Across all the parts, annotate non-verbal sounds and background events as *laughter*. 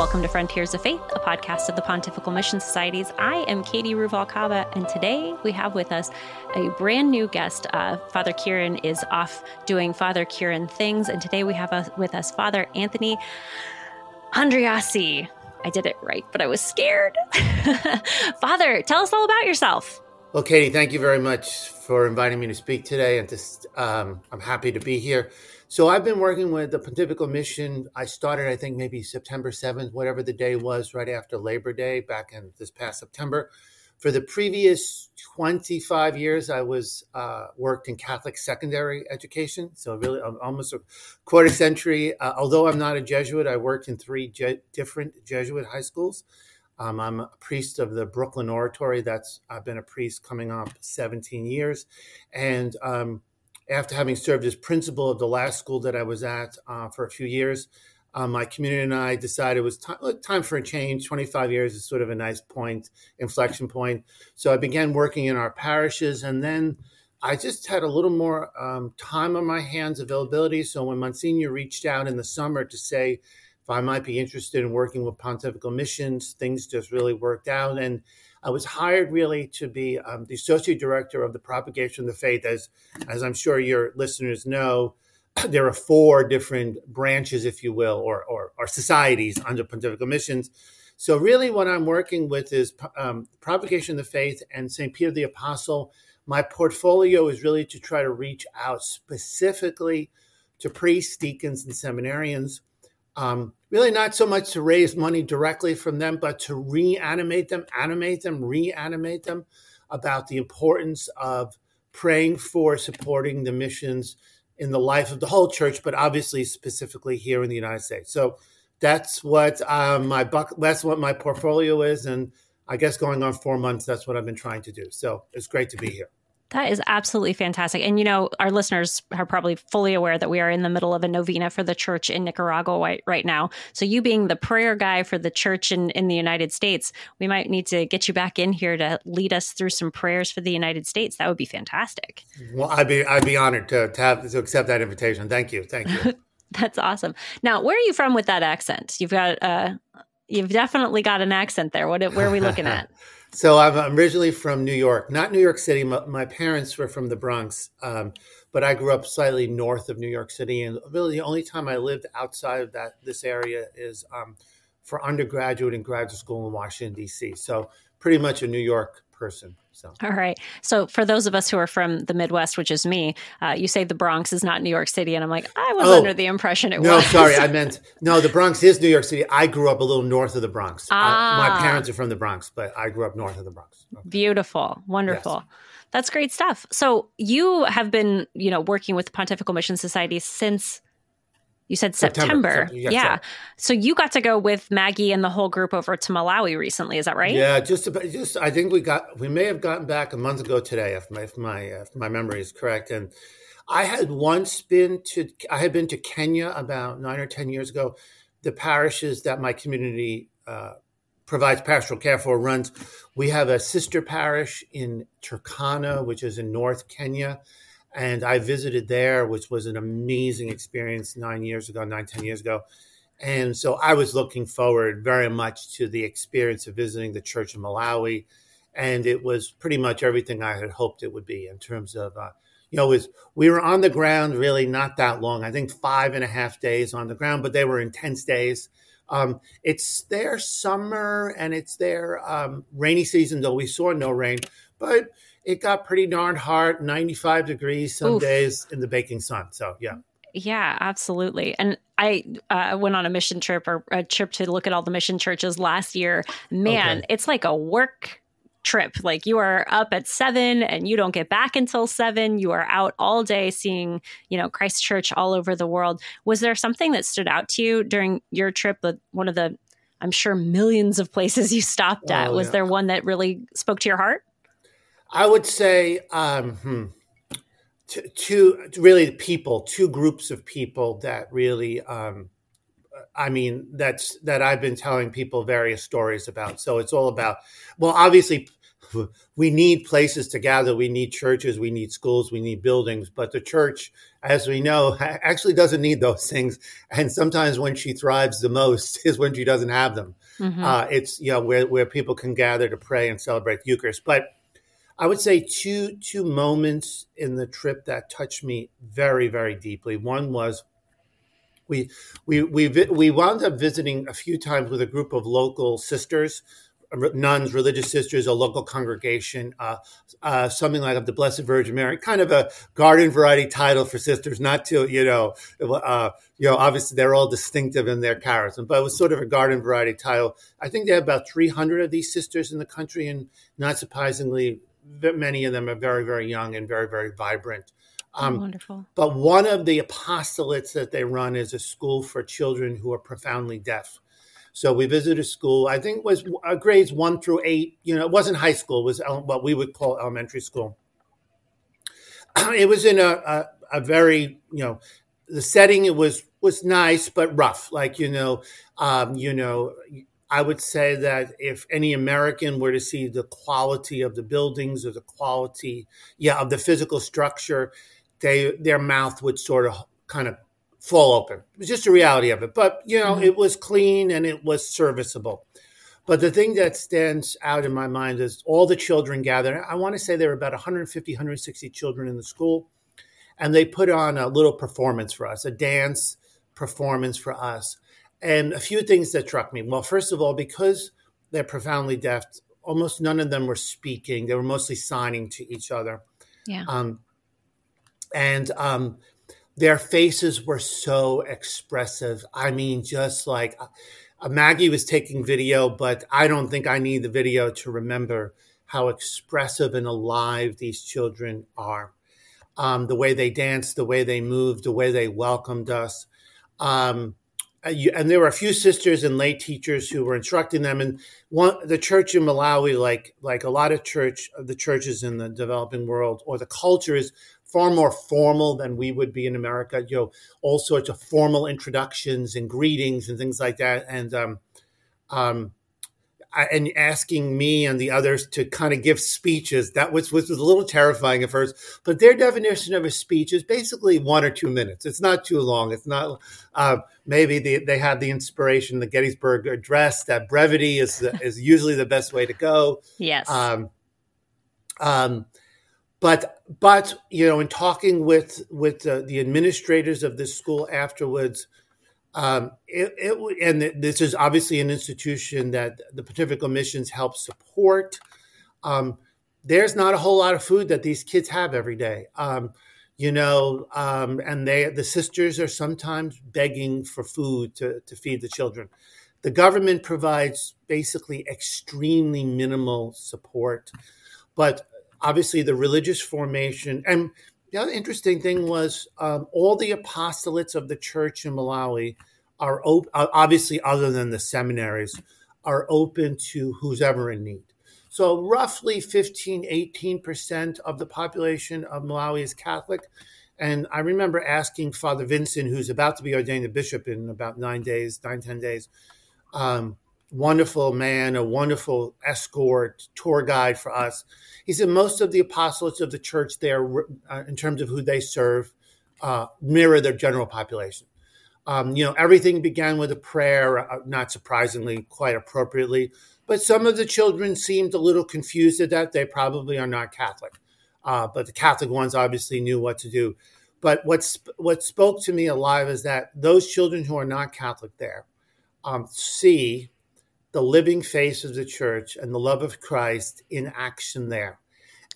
Welcome to Frontiers of Faith, a podcast of the Pontifical Mission Societies. I am Katie Ruvalcaba, and today we have with us a brand new guest. Uh, Father Kieran is off doing Father Kieran things, and today we have a, with us Father Anthony Andreassi. I did it right, but I was scared. *laughs* Father, tell us all about yourself. Well, Katie, thank you very much for inviting me to speak today, and just um, I'm happy to be here. So I've been working with the Pontifical Mission. I started, I think, maybe September 7th, whatever the day was, right after Labor Day back in this past September. For the previous 25 years, I was uh, worked in Catholic secondary education. So really, almost a quarter century. Uh, although I'm not a Jesuit, I worked in three Je- different Jesuit high schools. Um, I'm a priest of the Brooklyn Oratory. That's I've been a priest coming up 17 years, and um, after having served as principal of the last school that I was at uh, for a few years, uh, my community and I decided it was t- time for a change. 25 years is sort of a nice point, inflection point. So I began working in our parishes, and then I just had a little more um, time on my hands, availability. So when Monsignor reached out in the summer to say if I might be interested in working with Pontifical Missions, things just really worked out. And I was hired really to be um, the associate director of the propagation of the faith. As, as I'm sure your listeners know, *clears throat* there are four different branches, if you will, or, or, or societies under pontifical missions. So, really, what I'm working with is um, propagation of the faith and St. Peter the Apostle. My portfolio is really to try to reach out specifically to priests, deacons, and seminarians um, really, not so much to raise money directly from them, but to reanimate them, animate them, reanimate them about the importance of praying for supporting the missions in the life of the whole church, but obviously specifically here in the United States. So that's what um, my buck, that's what my portfolio is, and I guess going on four months, that's what I've been trying to do. So it's great to be here. That is absolutely fantastic. And, you know, our listeners are probably fully aware that we are in the middle of a novena for the church in Nicaragua right, right now. So, you being the prayer guy for the church in, in the United States, we might need to get you back in here to lead us through some prayers for the United States. That would be fantastic. Well, I'd be, I'd be honored to, to, have, to accept that invitation. Thank you. Thank you. *laughs* That's awesome. Now, where are you from with that accent? You've got, uh, you've definitely got an accent there. What, where are we looking at? *laughs* So I'm originally from New York, not New York City. My, my parents were from the Bronx, um, but I grew up slightly north of New York City. And really, the only time I lived outside of that this area is um, for undergraduate and graduate school in Washington D.C. So pretty much a New York person. So, all right. So, for those of us who are from the Midwest, which is me, uh, you say the Bronx is not New York City, and I'm like, I was oh, under the impression it no, was. No, sorry, I *laughs* meant no. The Bronx is New York City. I grew up a little north of the Bronx. Ah. I, my ah. parents are from the Bronx, but I grew up north of the Bronx. Okay. Beautiful, wonderful. Yes. That's great stuff. So, you have been, you know, working with Pontifical Mission Society since you said September. September. Yes, yeah. So you got to go with Maggie and the whole group over to Malawi recently. Is that right? Yeah. Just about, just I think we got we may have gotten back a month ago today, if my if my, if my memory is correct. And I had once been to I had been to Kenya about nine or ten years ago. The parishes that my community uh, provides pastoral care for runs. We have a sister parish in Turkana, which is in North Kenya and I visited there, which was an amazing experience nine years ago, nine ten years ago. And so I was looking forward very much to the experience of visiting the church in Malawi. And it was pretty much everything I had hoped it would be in terms of, uh, you know, was we were on the ground really not that long. I think five and a half days on the ground, but they were intense days. Um, it's their summer and it's their um, rainy season, though we saw no rain. But it got pretty darn hot, 95 degrees some Oof. days in the baking sun. So, yeah. Yeah, absolutely. And I uh, went on a mission trip or a trip to look at all the mission churches last year. Man, okay. it's like a work trip. Like you are up at seven and you don't get back until seven. You are out all day seeing, you know, Christ Church all over the world. Was there something that stood out to you during your trip? With one of the, I'm sure, millions of places you stopped at. Oh, was yeah. there one that really spoke to your heart? I would say um, hmm, two, really people, two groups of people that really, um, I mean, that's that I've been telling people various stories about. So it's all about, well, obviously, *laughs* we need places to gather. We need churches. We need schools. We need buildings. But the church, as we know, *laughs* actually doesn't need those things. And sometimes when she thrives the most *laughs* is when she doesn't have them. Mm-hmm. Uh, it's you know where where people can gather to pray and celebrate the Eucharist. But I would say two two moments in the trip that touched me very very deeply. One was we we we we wound up visiting a few times with a group of local sisters nuns, religious sisters, a local congregation, uh, uh, something like of the Blessed Virgin Mary, kind of a garden variety title for sisters, not to, you know, uh, you know, obviously they're all distinctive in their charism, but it was sort of a garden variety title. I think they have about 300 of these sisters in the country, and not surprisingly, many of them are very, very young and very, very vibrant. Um, oh, wonderful. But one of the apostolates that they run is a school for children who are profoundly deaf. So we visited a school. I think it was uh, grades one through eight. You know, it wasn't high school. It was what we would call elementary school. *clears throat* It was in a, a, a very you know the setting. It was was nice but rough. Like you know, um, you know. I would say that if any American were to see the quality of the buildings or the quality, yeah, of the physical structure, they their mouth would sort of kind of fall open. It was just a reality of it. But, you know, mm-hmm. it was clean and it was serviceable. But the thing that stands out in my mind is all the children gathered. I want to say there were about 150, 160 children in the school. And they put on a little performance for us, a dance performance for us. And a few things that struck me. Well, first of all, because they're profoundly deaf, almost none of them were speaking. They were mostly signing to each other. Yeah. Um, and um, their faces were so expressive. I mean, just like uh, Maggie was taking video, but I don't think I need the video to remember how expressive and alive these children are. Um, the way they danced, the way they moved, the way they welcomed us. Um, uh, and there were a few sisters and lay teachers who were instructing them. And one, the church in Malawi, like like a lot of church, the churches in the developing world, or the culture is far more formal than we would be in America. You know, all sorts of formal introductions and greetings and things like that, and um, um, and asking me and the others to kind of give speeches. That was was a little terrifying at first, but their definition of a speech is basically one or two minutes. It's not too long. It's not uh, maybe they they have the inspiration, the Gettysburg Address. That brevity is is usually the best way to go. Yes. Um, um, but but you know in talking with with uh, the administrators of this school afterwards um, it, it, and this is obviously an institution that the pontifical missions help support um, there's not a whole lot of food that these kids have every day um, you know um, and they the sisters are sometimes begging for food to, to feed the children the government provides basically extremely minimal support but obviously the religious formation. And the other interesting thing was um, all the apostolates of the church in Malawi are op- obviously, other than the seminaries, are open to who's ever in need. So roughly 15, 18% of the population of Malawi is Catholic. And I remember asking Father Vincent, who's about to be ordained a bishop in about nine days, nine, ten days, um, wonderful man, a wonderful escort, tour guide for us. He said most of the apostolates of the church there, uh, in terms of who they serve, uh, mirror their general population. Um, you know, everything began with a prayer, uh, not surprisingly, quite appropriately. But some of the children seemed a little confused at that. They probably are not Catholic, uh, but the Catholic ones obviously knew what to do. But what's what spoke to me alive is that those children who are not Catholic there um, see the living face of the church and the love of Christ in action there.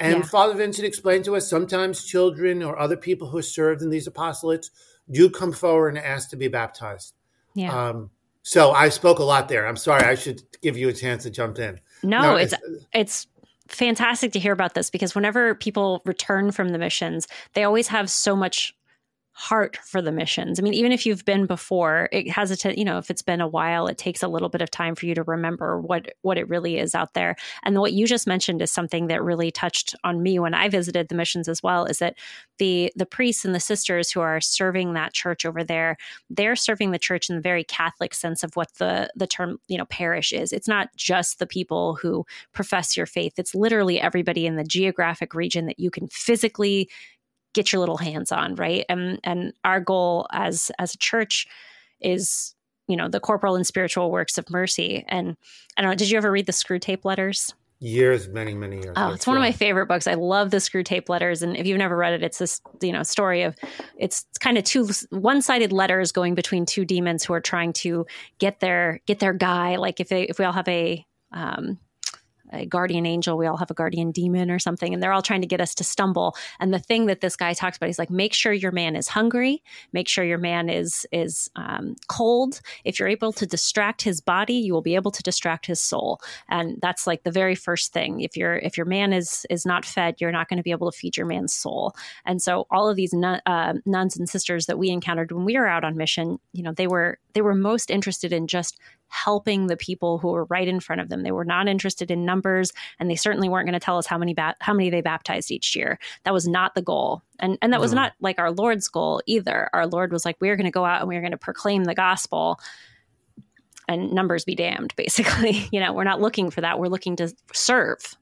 And yeah. Father Vincent explained to us sometimes children or other people who served in these apostolates do come forward and ask to be baptized. Yeah. Um, so I spoke a lot there. I'm sorry. I should give you a chance to jump in. No, no it's it's fantastic to hear about this because whenever people return from the missions, they always have so much heart for the missions. I mean, even if you've been before, it has a you know if it's been a while, it takes a little bit of time for you to remember what what it really is out there. And what you just mentioned is something that really touched on me when I visited the missions as well. Is that the the priests and the sisters who are serving that church over there, they're serving the church in the very Catholic sense of what the the term you know parish is. It's not just the people who profess your faith. It's literally everybody in the geographic region that you can physically get your little hands on, right? And and our goal as as a church is, you know, the corporal and spiritual works of mercy. And I don't know, did you ever read the Screwtape letters? Years, many, many years. Oh, it's one of my favorite books. I love the Screwtape letters. And if you've never read it, it's this, you know, story of it's kind of two one-sided letters going between two demons who are trying to get their get their guy. Like if they if we all have a um, a guardian angel, we all have a guardian demon or something, and they're all trying to get us to stumble. And the thing that this guy talks about, he's like, make sure your man is hungry, make sure your man is is um, cold. If you're able to distract his body, you will be able to distract his soul, and that's like the very first thing. If your if your man is is not fed, you're not going to be able to feed your man's soul. And so all of these nun, uh, nuns and sisters that we encountered when we were out on mission, you know, they were they were most interested in just helping the people who were right in front of them. They were not interested in numbers, and they certainly weren't going to tell us how many ba- how many they baptized each year. That was not the goal, and and that was not like our Lord's goal either. Our Lord was like, we're going to go out and we're going to proclaim the gospel, and numbers be damned. *laughs* Basically, you know, we're not looking for that. We're looking to serve.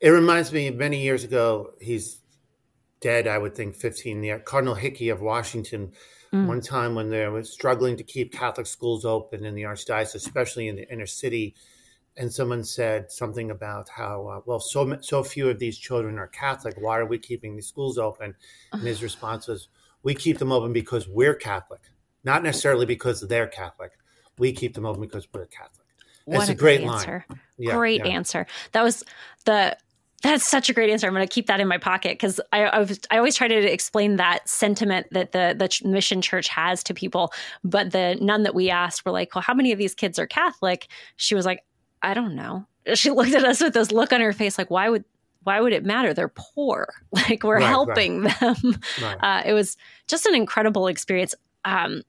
It reminds me many years ago. He's dead, I would think, fifteen. The Cardinal Hickey of Washington Mm. One time when they were struggling to keep Catholic schools open in the archdiocese, especially in the inner city, and someone said something about how uh, well so so few of these children are Catholic. Why are we keeping these schools open? And his response was, "We keep them open because we're Catholic, not necessarily because they're Catholic. We keep them open because we're Catholic." That's a, great answer. Yeah, great yeah. answer. That was the that's such a great answer. I'm going to keep that in my pocket because I, I, I, always try to explain that sentiment that the the mission church has to people. But the nun that we asked were like, "Well, how many of these kids are Catholic?" She was like, "I don't know." She *laughs* looked at us with this look on her face, like, "Why would why would it matter? They're poor. *laughs* Like we're right, helping right. them." Right. Uh, it was just an incredible experience. Um,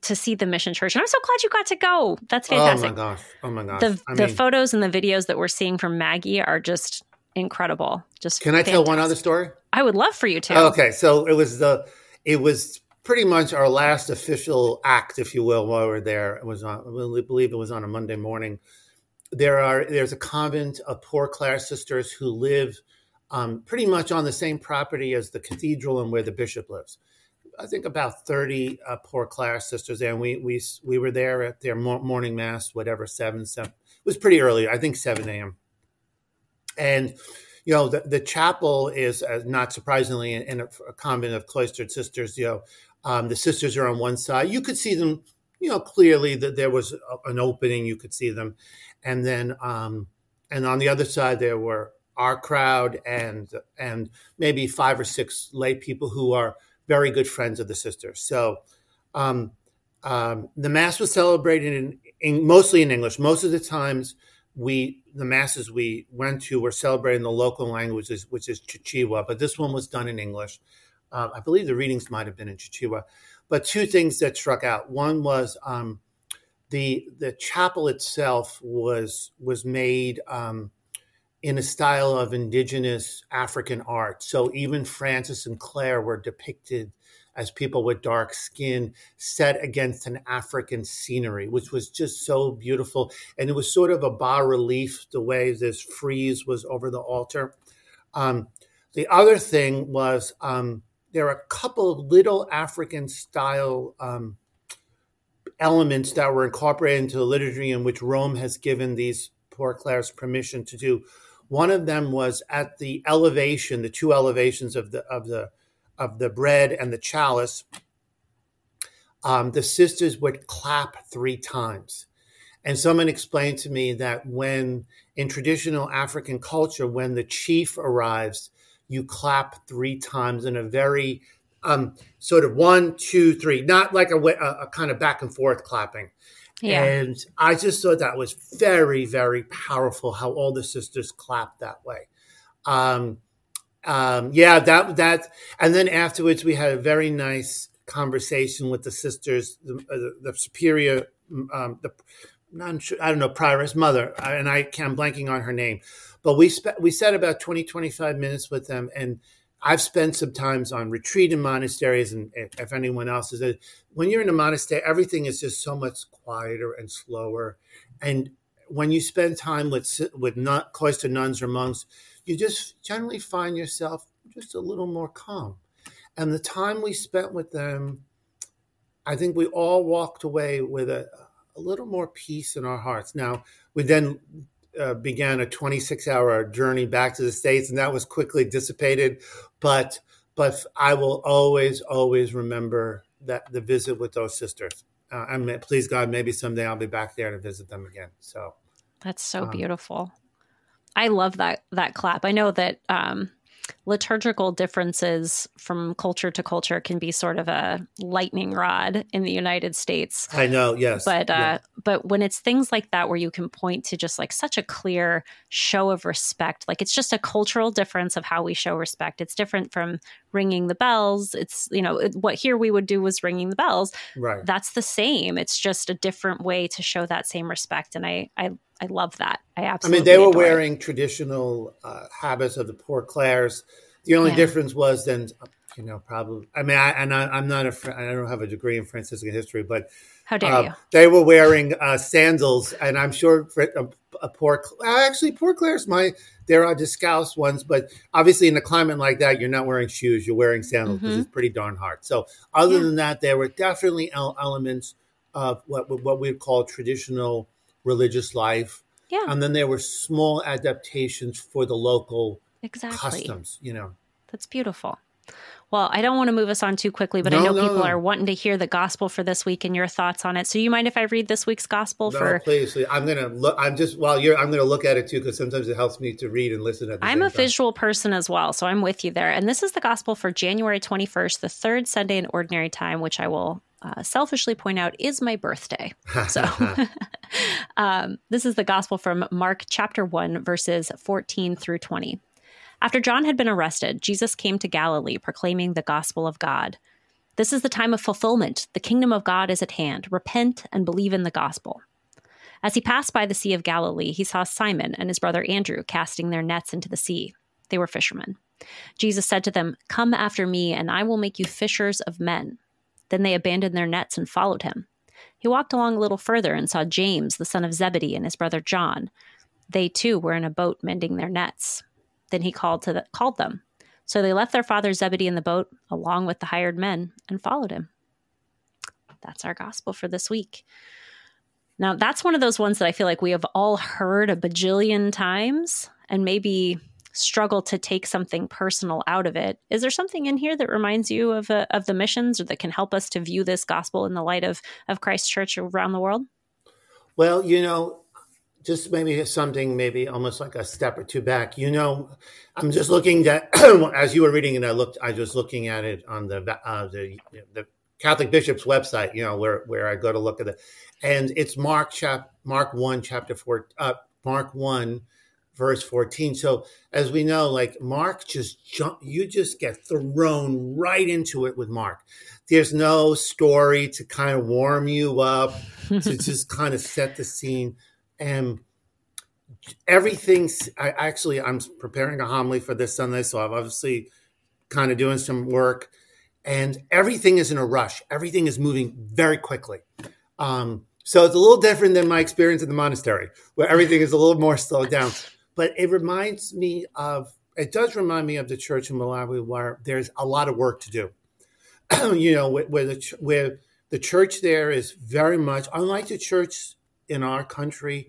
to see the mission church. And I'm so glad you got to go. That's fantastic. Oh my gosh. Oh my gosh. The, the mean, photos and the videos that we're seeing from Maggie are just incredible. Just can I fantastic. tell one other story? I would love for you to. Okay, so it was the it was pretty much our last official act, if you will, while we were there. It was on, I believe it was on a Monday morning. There are there's a convent of Poor Clare sisters who live um, pretty much on the same property as the cathedral and where the bishop lives. I think about 30 uh, Poor Clare sisters there. And we, we, we were there at their morning mass, whatever, 7, 7. It was pretty early, I think 7 a.m. And you know the, the chapel is uh, not surprisingly in, in a, a, convent of cloistered sisters. You know, um, the sisters are on one side. You could see them, you know, clearly that there was a, an opening. You could see them, and then um, and on the other side there were our crowd and and maybe five or six lay people who are very good friends of the sisters. So. Um, um, the mass was celebrated in, in, mostly in English. Most of the times, we the masses we went to were celebrating the local languages, which is Chichewa, but this one was done in English. Uh, I believe the readings might have been in Chichewa. But two things that struck out. One was um, the the chapel itself was was made um, in a style of indigenous African art. So even Francis and Clare were depicted as people with dark skin set against an African scenery, which was just so beautiful. And it was sort of a bas relief the way this frieze was over the altar. Um, the other thing was um, there are a couple of little African style um, elements that were incorporated into the liturgy in which Rome has given these Poor Clares permission to do. One of them was at the elevation, the two elevations of the of the of the bread and the chalice, um, the sisters would clap three times. And someone explained to me that when in traditional African culture, when the chief arrives, you clap three times in a very um, sort of one, two, three, not like a, a, a kind of back and forth clapping. Yeah. And I just thought that was very, very powerful how all the sisters clapped that way. Um, um, yeah, that that, and then afterwards we had a very nice conversation with the sisters, the, uh, the superior, um, the not sure, I don't know, prioress mother, and I I'm blanking on her name, but we spent we sat about 20, 25 minutes with them, and I've spent some times on retreat in monasteries, and if anyone else is, when you're in a monastery, everything is just so much quieter and slower, and when you spend time with with not cloister nuns or monks, you just generally find yourself just a little more calm. And the time we spent with them, I think we all walked away with a, a little more peace in our hearts. Now, we then uh, began a 26 hour journey back to the States, and that was quickly dissipated. But but I will always, always remember that the visit with those sisters. Uh, I mean, please God, maybe someday I'll be back there to visit them again. So that's so um, beautiful. I love that that clap. I know that um, liturgical differences from culture to culture can be sort of a lightning rod in the United States. I know, yes. But uh, yeah. but when it's things like that where you can point to just like such a clear show of respect, like it's just a cultural difference of how we show respect. It's different from ringing the bells. It's you know what here we would do was ringing the bells. Right. That's the same. It's just a different way to show that same respect, and I I I love that. I absolutely. I mean, they were wearing it. traditional uh, habits of the Poor Clares. The only yeah. difference was then, you know, probably. I mean, I, and I, am not a. I don't have a degree in Franciscan history, but how dare uh, you? They were wearing uh, sandals, and I'm sure a, a poor. Actually, Poor Clares my there are discalced ones, but obviously in a climate like that, you're not wearing shoes. You're wearing sandals because mm-hmm. it's pretty darn hard. So, other yeah. than that, there were definitely elements of what what we'd call traditional religious life. Yeah. And then there were small adaptations for the local exactly. customs, you know. That's beautiful. Well, I don't want to move us on too quickly, but no, I know no, people no. are wanting to hear the gospel for this week and your thoughts on it. So, you mind if I read this week's gospel? No, for please, please. I'm gonna look. I'm just while you're. I'm gonna look at it too because sometimes it helps me to read and listen. At I'm a time. visual person as well, so I'm with you there. And this is the gospel for January 21st, the third Sunday in Ordinary Time, which I will uh, selfishly point out is my birthday. *laughs* So, *laughs* um, this is the gospel from Mark chapter 1, verses 14 through 20. After John had been arrested, Jesus came to Galilee proclaiming the gospel of God. This is the time of fulfillment. The kingdom of God is at hand. Repent and believe in the gospel. As he passed by the Sea of Galilee, he saw Simon and his brother Andrew casting their nets into the sea. They were fishermen. Jesus said to them, Come after me, and I will make you fishers of men. Then they abandoned their nets and followed him. He walked along a little further and saw James, the son of Zebedee, and his brother John. They too were in a boat mending their nets. Then he called to the, called them. So they left their father Zebedee in the boat along with the hired men and followed him. That's our gospel for this week. Now, that's one of those ones that I feel like we have all heard a bajillion times and maybe struggle to take something personal out of it. Is there something in here that reminds you of uh, of the missions, or that can help us to view this gospel in the light of of Christ Church around the world? Well, you know, just maybe something, maybe almost like a step or two back. You know, I'm just looking at *clears throat* as you were reading it. I looked. I was looking at it on the uh, the the Catholic Bishop's website. You know, where where I go to look at it, and it's Mark chap Mark one chapter four uh, Mark one verse 14. So as we know, like Mark just jump, you just get thrown right into it with Mark. There's no story to kind of warm you up, to *laughs* just kind of set the scene. And everything's, I actually, I'm preparing a homily for this Sunday. So I'm obviously kind of doing some work and everything is in a rush. Everything is moving very quickly. Um, so it's a little different than my experience in the monastery, where everything is a little more slowed down but it reminds me of it does remind me of the church in Malawi where there's a lot of work to do. *clears throat* you know, where, where, the where the church there is very much unlike the church in our country.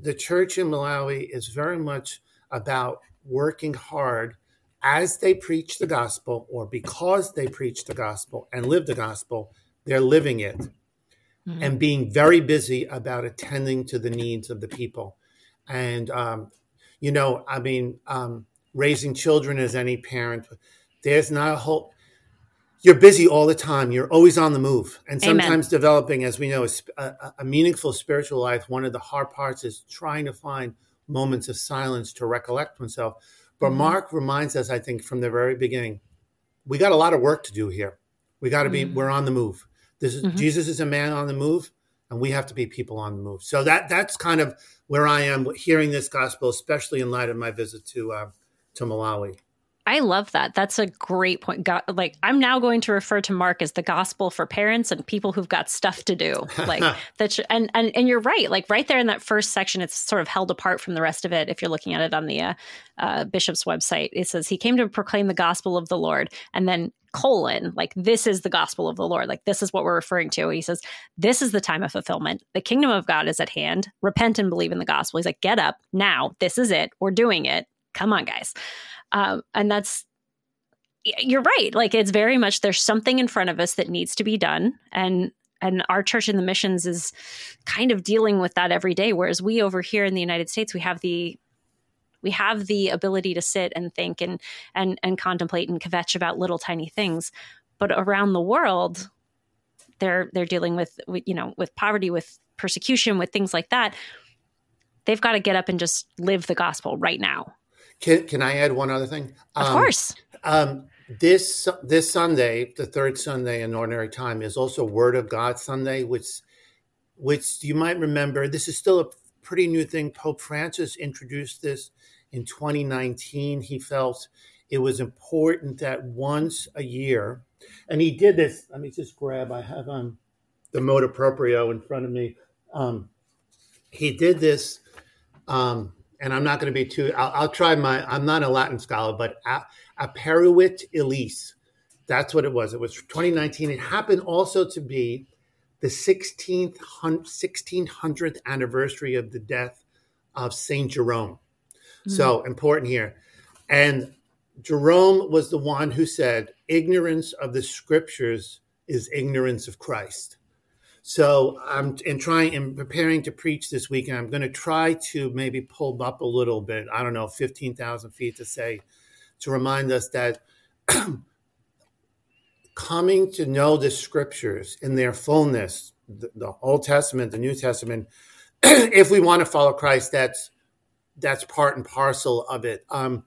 The church in Malawi is very much about working hard as they preach the gospel or because they preach the gospel and live the gospel, they're living it mm-hmm. and being very busy about attending to the needs of the people. And um, you know, I mean, um, raising children as any parent, there's not a whole. You're busy all the time. You're always on the move, and sometimes Amen. developing, as we know, a, a meaningful spiritual life. One of the hard parts is trying to find moments of silence to recollect oneself. But mm-hmm. Mark reminds us, I think, from the very beginning, we got a lot of work to do here. We got to be, mm-hmm. we're on the move. This is, mm-hmm. Jesus is a man on the move, and we have to be people on the move. So that that's kind of where I am hearing this gospel, especially in light of my visit to uh, to Malawi. I love that. That's a great point. Got, like I'm now going to refer to Mark as the gospel for parents and people who've got stuff to do. *laughs* Like that, and and and you're right. Like right there in that first section, it's sort of held apart from the rest of it. If you're looking at it on the uh, uh, bishop's website, it says he came to proclaim the gospel of the Lord, and then colon like this is the gospel of the Lord. Like this is what we're referring to. he says this is the time of fulfillment. The kingdom of God is at hand. Repent and believe in the gospel. He's like, get up now. This is it. We're doing it. Come on, guys. Um, and that's you're right. Like it's very much there's something in front of us that needs to be done, and and our church in the missions is kind of dealing with that every day. Whereas we over here in the United States, we have the we have the ability to sit and think and and and contemplate and kvetch about little tiny things, but around the world, they're they're dealing with, you know with poverty, with persecution, with things like that. They've got to get up and just live the gospel right now can, can I add one other thing? Of um, course. Um, this this Sunday, the third Sunday in Ordinary Time, is also Word of God Sunday, which which you might remember. This is still a pretty new thing. Pope Francis introduced this in 2019. He felt it was important that once a year, and he did this. Let me just grab. I have um, the motu proprio in front of me. Um, he did this um, and I'm not going to be too. I'll, I'll, try my. I'm not a Latin scholar, but a, Aperuit Illis. That's what it was. It was 2019. It happened also to be the 16th 1600th anniversary of the death of Saint Jerome. Mm-hmm. So important here, and Jerome was the one who said, "Ignorance of the Scriptures is ignorance of Christ." So I'm in trying in preparing to preach this week, and I'm going to try to maybe pull up a little bit. I don't know, fifteen thousand feet to say to remind us that *clears throat* coming to know the scriptures in their fullness, the, the Old Testament, the New Testament, *clears throat* if we want to follow Christ, that's that's part and parcel of it. Um,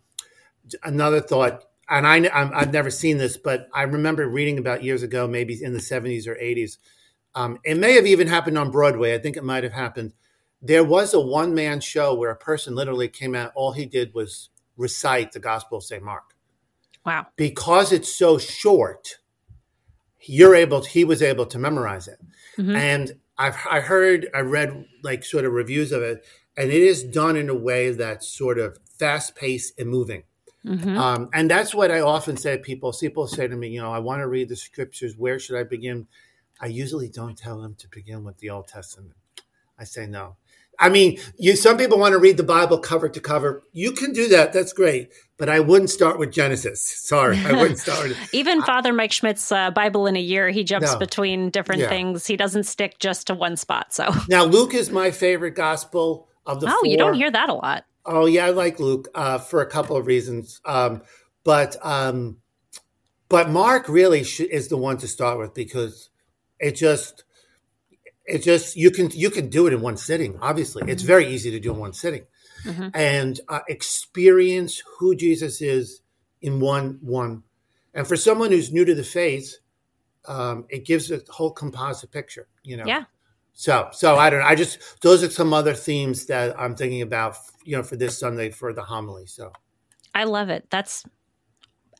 another thought, and I, I've never seen this, but I remember reading about years ago, maybe in the 70s or 80s um, it may have even happened on Broadway. I think it might have happened. There was a one man show where a person literally came out, all he did was recite the Gospel of St. Mark. Wow. Because it's so short, you're able to, he was able to memorize it. Mm-hmm. And I've I heard, I read like sort of reviews of it, and it is done in a way that's sort of fast paced and moving. Mm-hmm. Um, and that's what I often say to people. People say to me, you know, I want to read the scriptures. Where should I begin? I usually don't tell them to begin with the Old Testament. I say no. I mean, you some people want to read the Bible cover to cover. You can do that. That's great. But I wouldn't start with Genesis. Sorry, I wouldn't start. *laughs* Even Father Mike Schmitz's uh, Bible in a year, he jumps no. between different yeah. things. He doesn't stick just to one spot. So *laughs* now Luke is my favorite gospel of the. Oh, four. you don't hear that a lot. Oh yeah, I like Luke uh, for a couple of reasons. Um, but um, but Mark really sh- is the one to start with because it just it just you can you can do it in one sitting obviously. Mm-hmm. it's very easy to do in one sitting. Mm-hmm. and uh, experience who jesus is in one one. And for someone who's new to the faith um, it gives a whole composite picture you know? Yeah. So so i don't know. I just those are some other themes that i'm thinking about you know for this sunday for the homily so. I love it. That's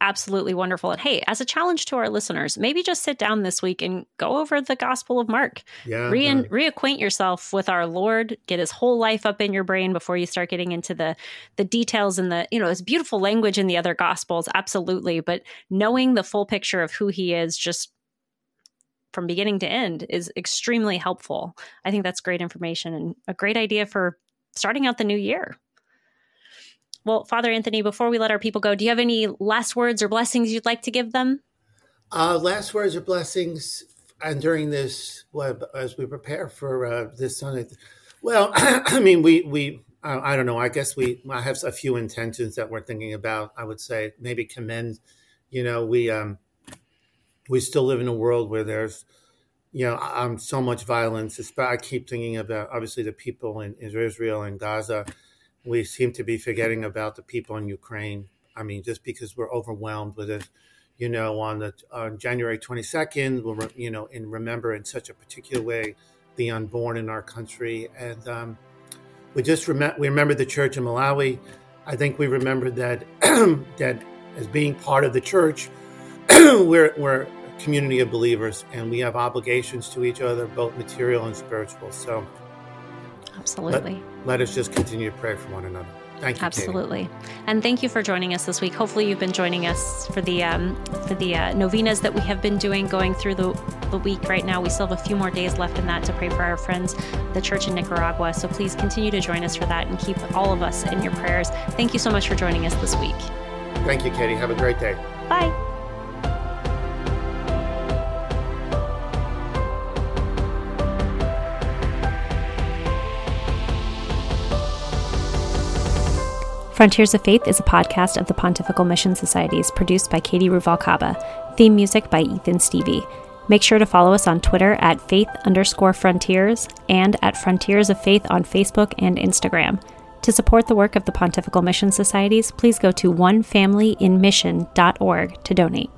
absolutely wonderful. And hey, as a challenge to our listeners, maybe just sit down this week and go over the Gospel of Mark. Yeah, Re- reacquaint yourself with our Lord. Get His whole life up in your brain before you start getting into the the details and the you know, it's beautiful language in the other Gospels, absolutely. But knowing the full picture of who He is, just from beginning to end, is extremely helpful. I think that's great information and a great idea for starting out the new year. Well, Father Anthony, before we let our people go, do you have any last words or blessings you'd like to give them? Uh, last words or blessings, and during this, well, as we prepare for uh, this Sunday. Well, *clears throat* I mean, we we uh, I don't know. I guess we I have a few intentions that we're thinking about. I would say maybe commend. You know, we um we still live in a world where there's you know um so much violence. I keep thinking about obviously the people in, in Israel and Gaza we seem to be forgetting about the people in Ukraine. I mean, just because we're overwhelmed with it, you know, on the on January 22nd, we'll you know, and remember in such a particular way the unborn in our country, and um, we just remember we remember the church in Malawi. I think we remember that *clears throat* that as being part of the church, *clears throat* we're we're a community of believers, and we have obligations to each other, both material and spiritual. So, absolutely, let, let us just continue to pray for one another. Thank you. Absolutely, Katie. and thank you for joining us this week. Hopefully, you've been joining us for the um, for the uh, novenas that we have been doing, going through the the week right now. We still have a few more days left in that to pray for our friends, the church in Nicaragua. So please continue to join us for that and keep all of us in your prayers. Thank you so much for joining us this week. Thank you, Katie. Have a great day. Bye. Frontiers of Faith is a podcast of the Pontifical Mission Societies produced by Katie Ruvalcaba. Theme music by Ethan Stevie. Make sure to follow us on Twitter at faith underscore frontiers and at Frontiers of Faith on Facebook and Instagram. To support the work of the Pontifical Mission Societies, please go to onefamilyinmission.org to donate.